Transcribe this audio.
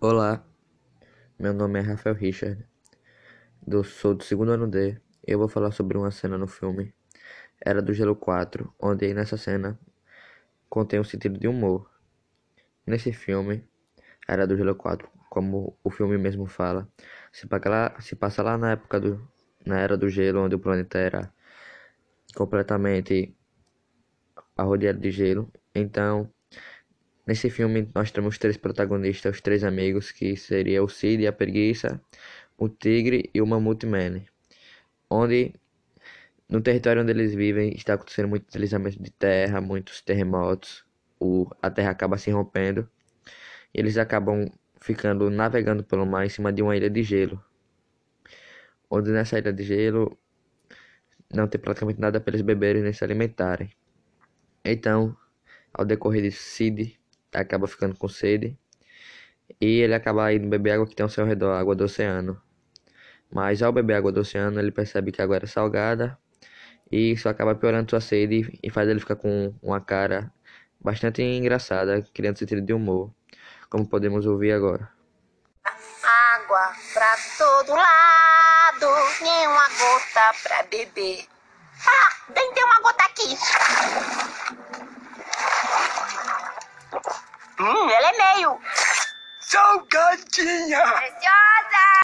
Olá, meu nome é Rafael Richard, do, sou do segundo ano D. Eu vou falar sobre uma cena no filme Era do Gelo 4, onde nessa cena contém um sentido de humor. Nesse filme, Era do Gelo 4, como o filme mesmo fala, se, lá, se passa lá na época do, na Era do Gelo, onde o planeta era completamente arrodeado de gelo. Então, Nesse filme nós temos três protagonistas, os três amigos, que seria o Cid, a preguiça, o tigre e o mamute man. Onde no território onde eles vivem está acontecendo muito deslizamento de terra, muitos terremotos, o, a terra acaba se rompendo e eles acabam ficando navegando pelo mar em cima de uma ilha de gelo. Onde nessa ilha de gelo não tem praticamente nada para eles beberem nem se alimentarem. Então, ao decorrer de Cid acaba ficando com sede e ele acaba indo beber água que tem ao seu redor, água do oceano. Mas ao beber água do oceano, ele percebe que a água era salgada e isso acaba piorando sua sede e faz ele ficar com uma cara bastante engraçada, criando sentido de humor, como podemos ouvir agora. Água pra todo lado, nem uma gota pra beber. Ah, tem, uma gota aqui. Hum, ela é meio salgadinha. Preciosa!